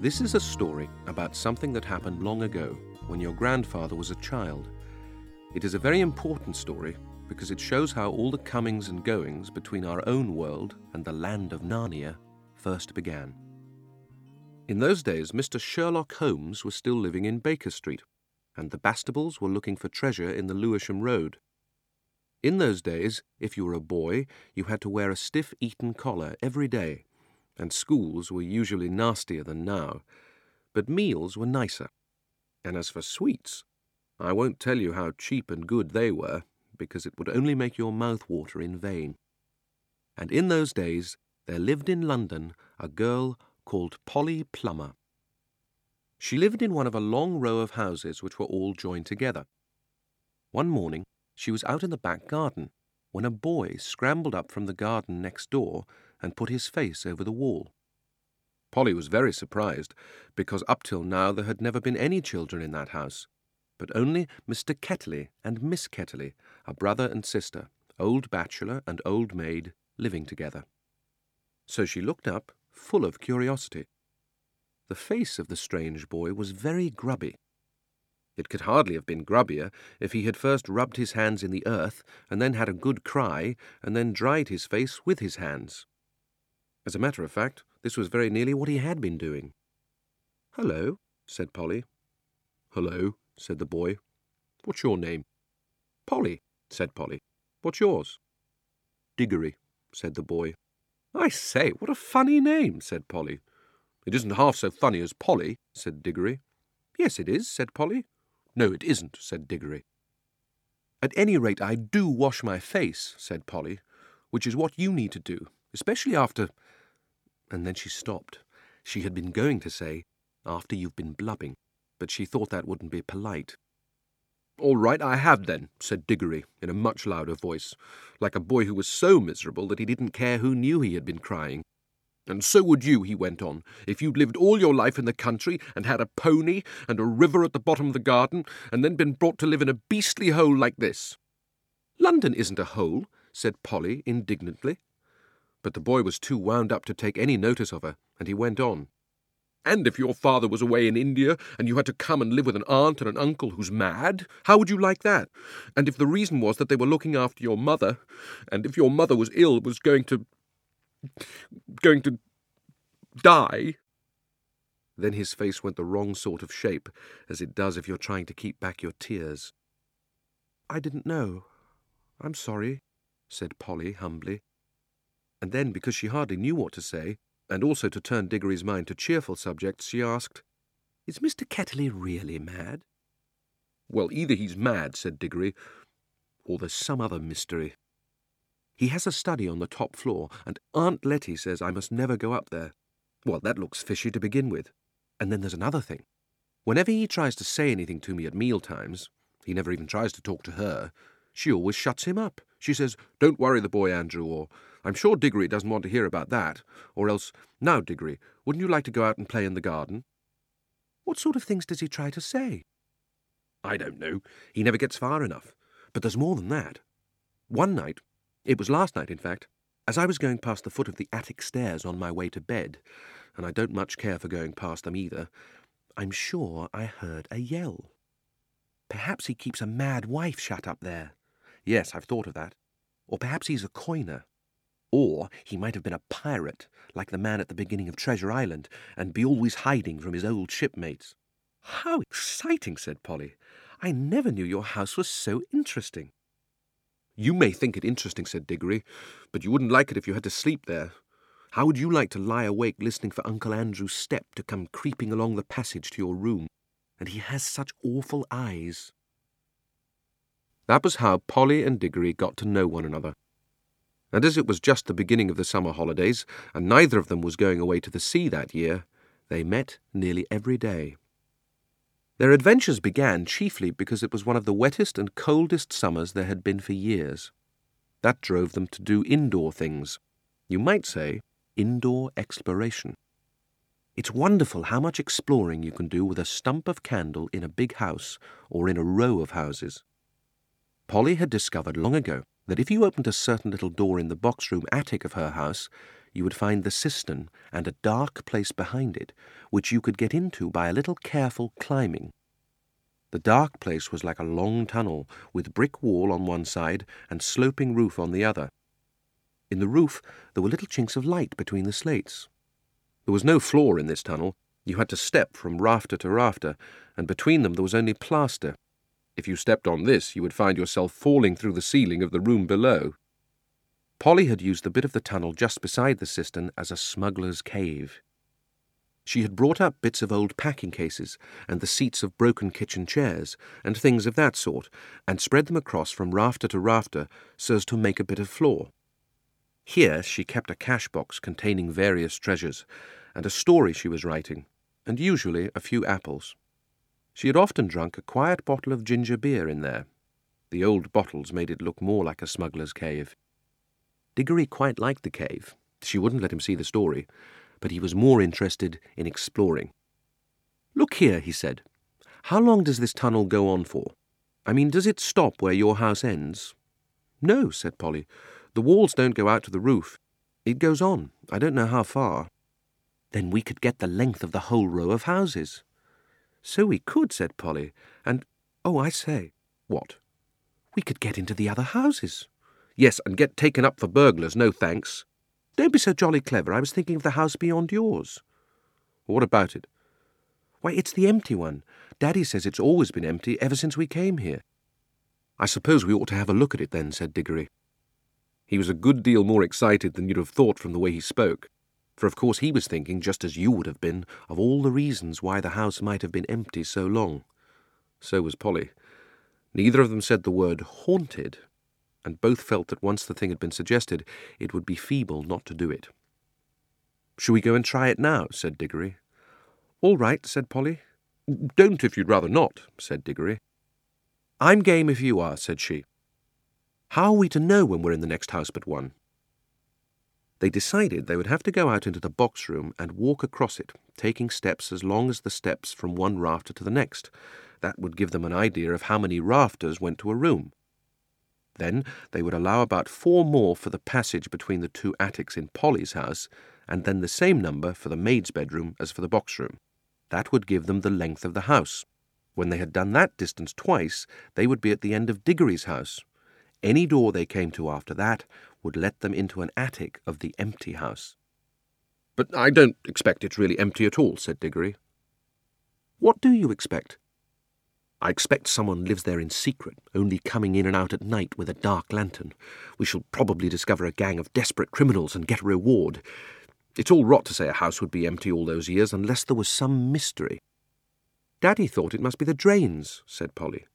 This is a story about something that happened long ago when your grandfather was a child. It is a very important story because it shows how all the comings and goings between our own world and the land of Narnia first began. In those days, Mr. Sherlock Holmes was still living in Baker Street, and the Bastables were looking for treasure in the Lewisham Road. In those days, if you were a boy, you had to wear a stiff Eton collar every day, and schools were usually nastier than now, but meals were nicer. And as for sweets, I won't tell you how cheap and good they were, because it would only make your mouth water in vain. And in those days, there lived in London a girl called Polly Plummer. She lived in one of a long row of houses which were all joined together. One morning, she was out in the back garden when a boy scrambled up from the garden next door and put his face over the wall. Polly was very surprised, because up till now there had never been any children in that house, but only Mr. Ketterley and Miss Ketterley, a brother and sister, old bachelor and old maid, living together. So she looked up, full of curiosity. The face of the strange boy was very grubby, it could hardly have been grubbier if he had first rubbed his hands in the earth, and then had a good cry, and then dried his face with his hands. As a matter of fact, this was very nearly what he had been doing. Hello, said Polly. Hello, said the boy. What's your name? Polly, said Polly. What's yours? Diggory, said the boy. I say, what a funny name, said Polly. It isn't half so funny as Polly, said Diggory. Yes, it is, said Polly. No, it isn't, said Diggory. At any rate, I do wash my face, said Polly, which is what you need to do, especially after. And then she stopped. She had been going to say, after you've been blubbing, but she thought that wouldn't be polite. All right, I have then, said Diggory in a much louder voice, like a boy who was so miserable that he didn't care who knew he had been crying. And so would you, he went on, if you'd lived all your life in the country and had a pony and a river at the bottom of the garden, and then been brought to live in a beastly hole like this. London isn't a hole, said Polly indignantly. But the boy was too wound up to take any notice of her, and he went on. And if your father was away in India, and you had to come and live with an aunt and an uncle who's mad, how would you like that? And if the reason was that they were looking after your mother, and if your mother was ill, was going to going to die? Then his face went the wrong sort of shape, as it does if you're trying to keep back your tears. I didn't know. I'm sorry, said Polly humbly. And then, because she hardly knew what to say, and also to turn Diggory's mind to cheerful subjects, she asked, Is Mr. Ketterley really mad? Well, either he's mad, said Diggory, or there's some other mystery. He has a study on the top floor, and Aunt Letty says I must never go up there. Well, that looks fishy to begin with. And then there's another thing. Whenever he tries to say anything to me at meal times, he never even tries to talk to her, she always shuts him up. She says, Don't worry the boy, Andrew, or I'm sure Diggory doesn't want to hear about that, or else, Now, Diggory, wouldn't you like to go out and play in the garden? What sort of things does he try to say? I don't know. He never gets far enough. But there's more than that. One night, it was last night, in fact, as I was going past the foot of the attic stairs on my way to bed, and I don't much care for going past them either, I'm sure I heard a yell. Perhaps he keeps a mad wife shut up there. Yes, I've thought of that. Or perhaps he's a coiner. Or he might have been a pirate, like the man at the beginning of Treasure Island, and be always hiding from his old shipmates. How exciting, said Polly. I never knew your house was so interesting. You may think it interesting, said Diggory, but you wouldn't like it if you had to sleep there. How would you like to lie awake listening for Uncle Andrew's step to come creeping along the passage to your room? And he has such awful eyes. That was how Polly and Diggory got to know one another. And as it was just the beginning of the summer holidays, and neither of them was going away to the sea that year, they met nearly every day. Their adventures began chiefly because it was one of the wettest and coldest summers there had been for years. That drove them to do indoor things. You might say, indoor exploration. It's wonderful how much exploring you can do with a stump of candle in a big house or in a row of houses. Polly had discovered long ago that if you opened a certain little door in the box room attic of her house, you would find the cistern and a dark place behind it, which you could get into by a little careful climbing. The dark place was like a long tunnel, with brick wall on one side and sloping roof on the other. In the roof there were little chinks of light between the slates. There was no floor in this tunnel. You had to step from rafter to rafter, and between them there was only plaster. If you stepped on this, you would find yourself falling through the ceiling of the room below. Polly had used the bit of the tunnel just beside the cistern as a smuggler's cave. She had brought up bits of old packing cases and the seats of broken kitchen chairs and things of that sort, and spread them across from rafter to rafter so as to make a bit of floor. Here she kept a cash box containing various treasures, and a story she was writing, and usually a few apples. She had often drunk a quiet bottle of ginger beer in there. The old bottles made it look more like a smuggler's cave. Diggory quite liked the cave. She wouldn't let him see the story, but he was more interested in exploring. Look here, he said. How long does this tunnel go on for? I mean, does it stop where your house ends? No, said Polly. The walls don't go out to the roof. It goes on. I don't know how far. Then we could get the length of the whole row of houses. So we could, said Polly. And, oh, I say. What? We could get into the other houses. Yes, and get taken up for burglars, no thanks. Don't be so jolly clever. I was thinking of the house beyond yours. What about it? Why, it's the empty one. Daddy says it's always been empty ever since we came here. I suppose we ought to have a look at it then, said Diggory. He was a good deal more excited than you'd have thought from the way he spoke, for of course he was thinking, just as you would have been, of all the reasons why the house might have been empty so long. So was Polly. Neither of them said the word haunted, and both felt that once the thing had been suggested, it would be feeble not to do it. Shall we go and try it now? said Diggory. All right, said Polly. Don't if you'd rather not, said Diggory. I'm game if you are, said she. How are we to know when we're in the next house but one? They decided they would have to go out into the box room and walk across it, taking steps as long as the steps from one rafter to the next. That would give them an idea of how many rafters went to a room. Then they would allow about four more for the passage between the two attics in Polly's house, and then the same number for the maid's bedroom as for the box room. That would give them the length of the house. When they had done that distance twice, they would be at the end of Diggory's house. Any door they came to after that would let them into an attic of the empty house. But I don't expect it's really empty at all, said Diggory. What do you expect? I expect someone lives there in secret, only coming in and out at night with a dark lantern. We shall probably discover a gang of desperate criminals and get a reward. It's all rot to say a house would be empty all those years unless there was some mystery. Daddy thought it must be the drains, said Polly.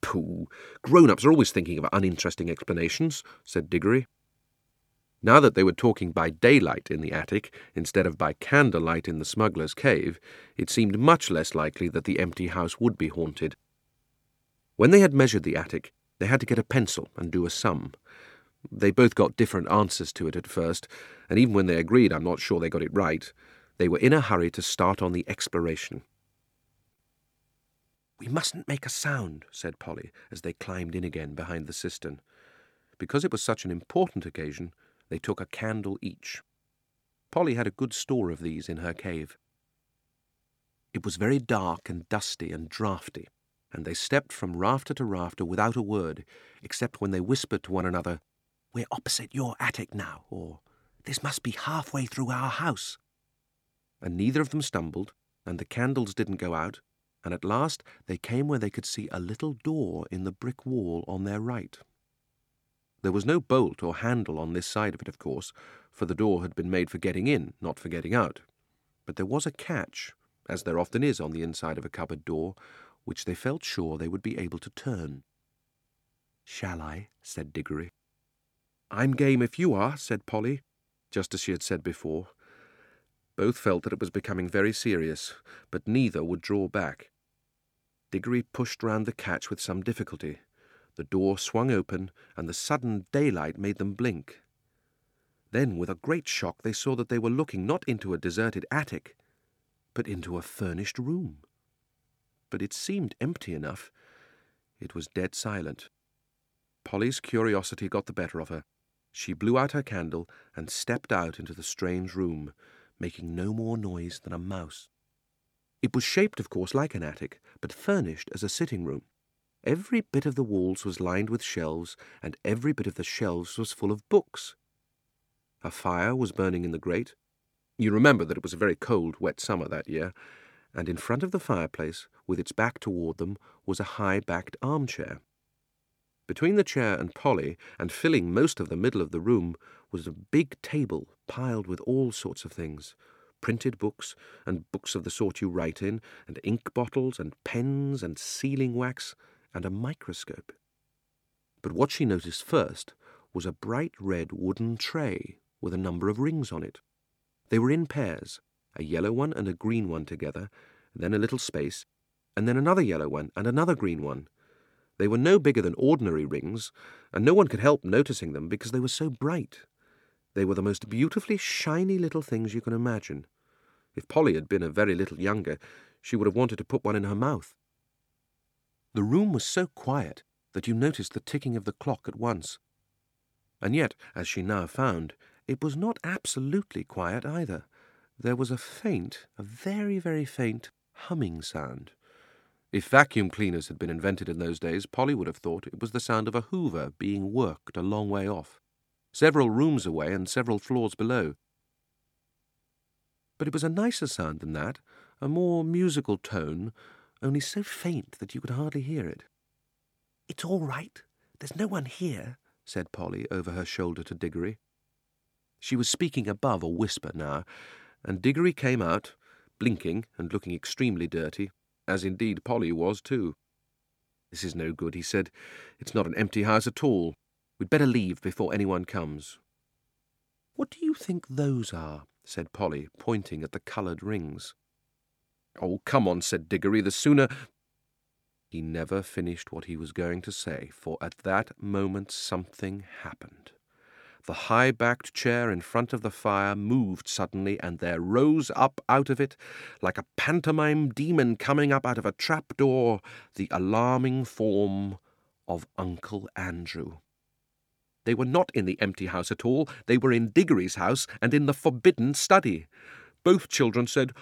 Pooh! Grown-ups are always thinking of uninteresting explanations, said Diggory. Now that they were talking by daylight in the attic instead of by candlelight in the smuggler's cave, it seemed much less likely that the empty house would be haunted. When they had measured the attic, they had to get a pencil and do a sum. They both got different answers to it at first, and even when they agreed, I'm not sure they got it right. They were in a hurry to start on the exploration. We mustn't make a sound, said Polly, as they climbed in again behind the cistern. Because it was such an important occasion, they took a candle each. Polly had a good store of these in her cave. It was very dark and dusty and draughty and they stepped from rafter to rafter without a word, except when they whispered to one another, We're opposite your attic now, or This must be halfway through our house. And neither of them stumbled, and the candles didn't go out, and at last they came where they could see a little door in the brick wall on their right. There was no bolt or handle on this side of it, of course, for the door had been made for getting in, not for getting out. But there was a catch, as there often is on the inside of a cupboard door, which they felt sure they would be able to turn. Shall I? said Diggory. I'm game if you are, said Polly, just as she had said before. Both felt that it was becoming very serious, but neither would draw back. Diggory pushed round the catch with some difficulty. The door swung open, and the sudden daylight made them blink. Then, with a great shock, they saw that they were looking not into a deserted attic, but into a furnished room but it seemed empty enough. It was dead silent. Polly's curiosity got the better of her. She blew out her candle and stepped out into the strange room, making no more noise than a mouse. It was shaped, of course, like an attic, but furnished as a sitting room. Every bit of the walls was lined with shelves, and every bit of the shelves was full of books. A fire was burning in the grate. You remember that it was a very cold, wet summer that year, and in front of the fireplace, with its back toward them, was a high backed armchair. Between the chair and Polly, and filling most of the middle of the room, was a big table piled with all sorts of things printed books, and books of the sort you write in, and ink bottles, and pens, and sealing wax, and a microscope. But what she noticed first was a bright red wooden tray with a number of rings on it. They were in pairs, a yellow one and a green one together, then a little space, and then another yellow one and another green one. They were no bigger than ordinary rings, and no one could help noticing them because they were so bright. They were the most beautifully shiny little things you can imagine. If Polly had been a very little younger, she would have wanted to put one in her mouth. The room was so quiet that you noticed the ticking of the clock at once. And yet, as she now found, it was not absolutely quiet either. There was a faint, a very, very faint, humming sound. If vacuum cleaners had been invented in those days, Polly would have thought it was the sound of a hoover being worked a long way off, several rooms away and several floors below. But it was a nicer sound than that, a more musical tone, only so faint that you could hardly hear it. It's all right. There's no one here, said Polly over her shoulder to Diggory. She was speaking above a whisper now, and Diggory came out, blinking and looking extremely dirty, as indeed Polly was too. This is no good, he said. It's not an empty house at all. We'd better leave before anyone comes. What do you think those are? said Polly, pointing at the coloured rings. Oh, come on, said Diggory, the sooner. He never finished what he was going to say, for at that moment something happened. The high backed chair in front of the fire moved suddenly, and there rose up out of it, like a pantomime demon coming up out of a trap door, the alarming form of Uncle Andrew. They were not in the empty house at all, they were in Diggory's house and in the forbidden study. Both children said,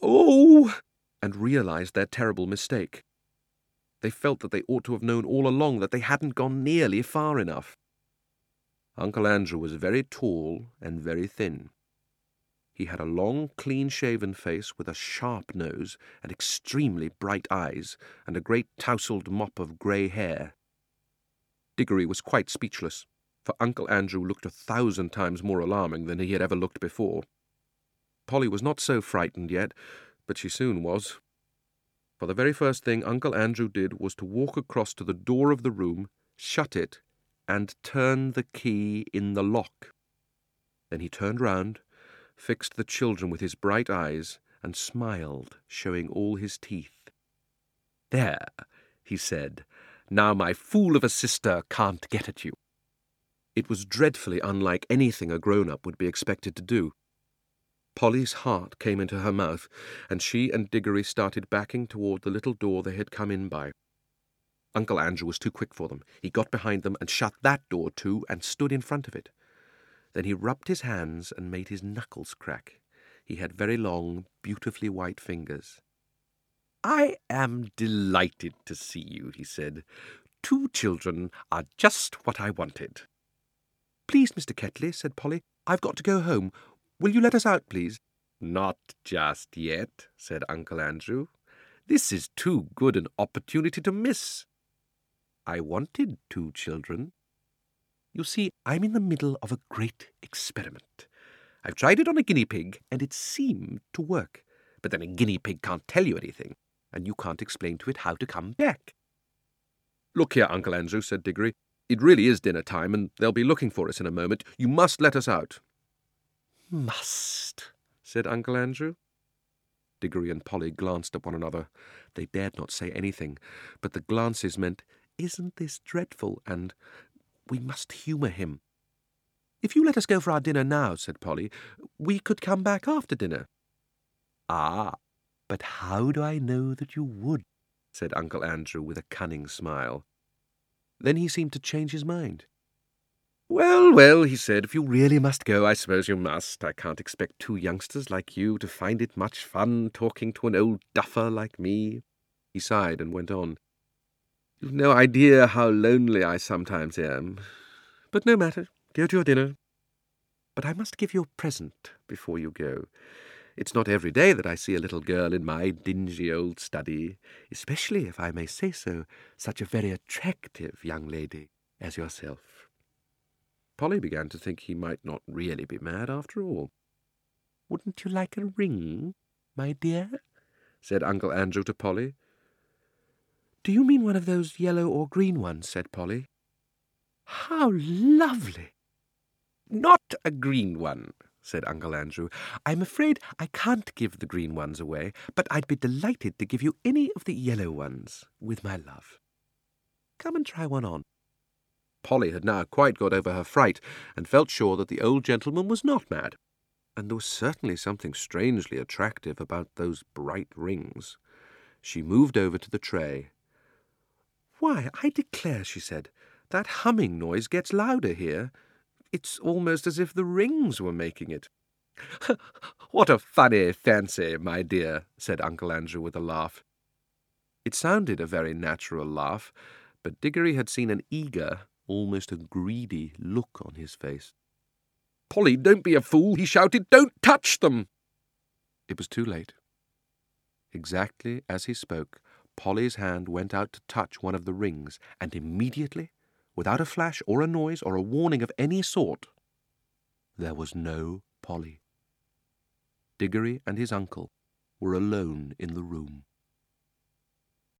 Oh! and realized their terrible mistake. They felt that they ought to have known all along that they hadn't gone nearly far enough. Uncle Andrew was very tall and very thin. He had a long, clean shaven face with a sharp nose and extremely bright eyes, and a great tousled mop of grey hair. Diggory was quite speechless, for Uncle Andrew looked a thousand times more alarming than he had ever looked before. Polly was not so frightened yet, but she soon was. For the very first thing Uncle Andrew did was to walk across to the door of the room, shut it, and turn the key in the lock. Then he turned round, fixed the children with his bright eyes, and smiled, showing all his teeth. There, he said, now my fool of a sister can't get at you. It was dreadfully unlike anything a grown up would be expected to do. Polly's heart came into her mouth, and she and Diggory started backing toward the little door they had come in by. Uncle Andrew was too quick for them. He got behind them and shut that door too and stood in front of it. Then he rubbed his hands and made his knuckles crack. He had very long, beautifully white fingers. I am delighted to see you, he said. Two children are just what I wanted. Please, Mr. Ketterley, said Polly, I've got to go home. Will you let us out, please? Not just yet, said Uncle Andrew. This is too good an opportunity to miss. I wanted two children. You see, I'm in the middle of a great experiment. I've tried it on a guinea pig, and it seemed to work. But then a guinea pig can't tell you anything, and you can't explain to it how to come back. Look here, Uncle Andrew, said Diggory. It really is dinner time, and they'll be looking for us in a moment. You must let us out. Must, said Uncle Andrew. Diggory and Polly glanced at one another. They dared not say anything, but the glances meant, Isn't this dreadful? and We must humour him. If you let us go for our dinner now, said Polly, we could come back after dinner. Ah, but how do I know that you would? said Uncle Andrew with a cunning smile. Then he seemed to change his mind. Well, well, he said, if you really must go, I suppose you must. I can't expect two youngsters like you to find it much fun talking to an old duffer like me. He sighed and went on. You've no idea how lonely I sometimes am. But no matter. Go to your dinner. But I must give you a present before you go. It's not every day that I see a little girl in my dingy old study, especially, if I may say so, such a very attractive young lady as yourself. Polly began to think he might not really be mad after all. Wouldn't you like a ring, my dear? said Uncle Andrew to Polly. Do you mean one of those yellow or green ones? said Polly. How lovely! Not a green one, said Uncle Andrew. I'm afraid I can't give the green ones away, but I'd be delighted to give you any of the yellow ones, with my love. Come and try one on. Polly had now quite got over her fright, and felt sure that the old gentleman was not mad. And there was certainly something strangely attractive about those bright rings. She moved over to the tray. Why, I declare, she said, that humming noise gets louder here. It's almost as if the rings were making it. what a funny fancy, my dear, said Uncle Andrew with a laugh. It sounded a very natural laugh, but Diggory had seen an eager, almost a greedy look on his face. Polly, don't be a fool, he shouted. Don't touch them! It was too late. Exactly as he spoke, Polly's hand went out to touch one of the rings, and immediately, without a flash or a noise or a warning of any sort, there was no Polly. Diggory and his uncle were alone in the room.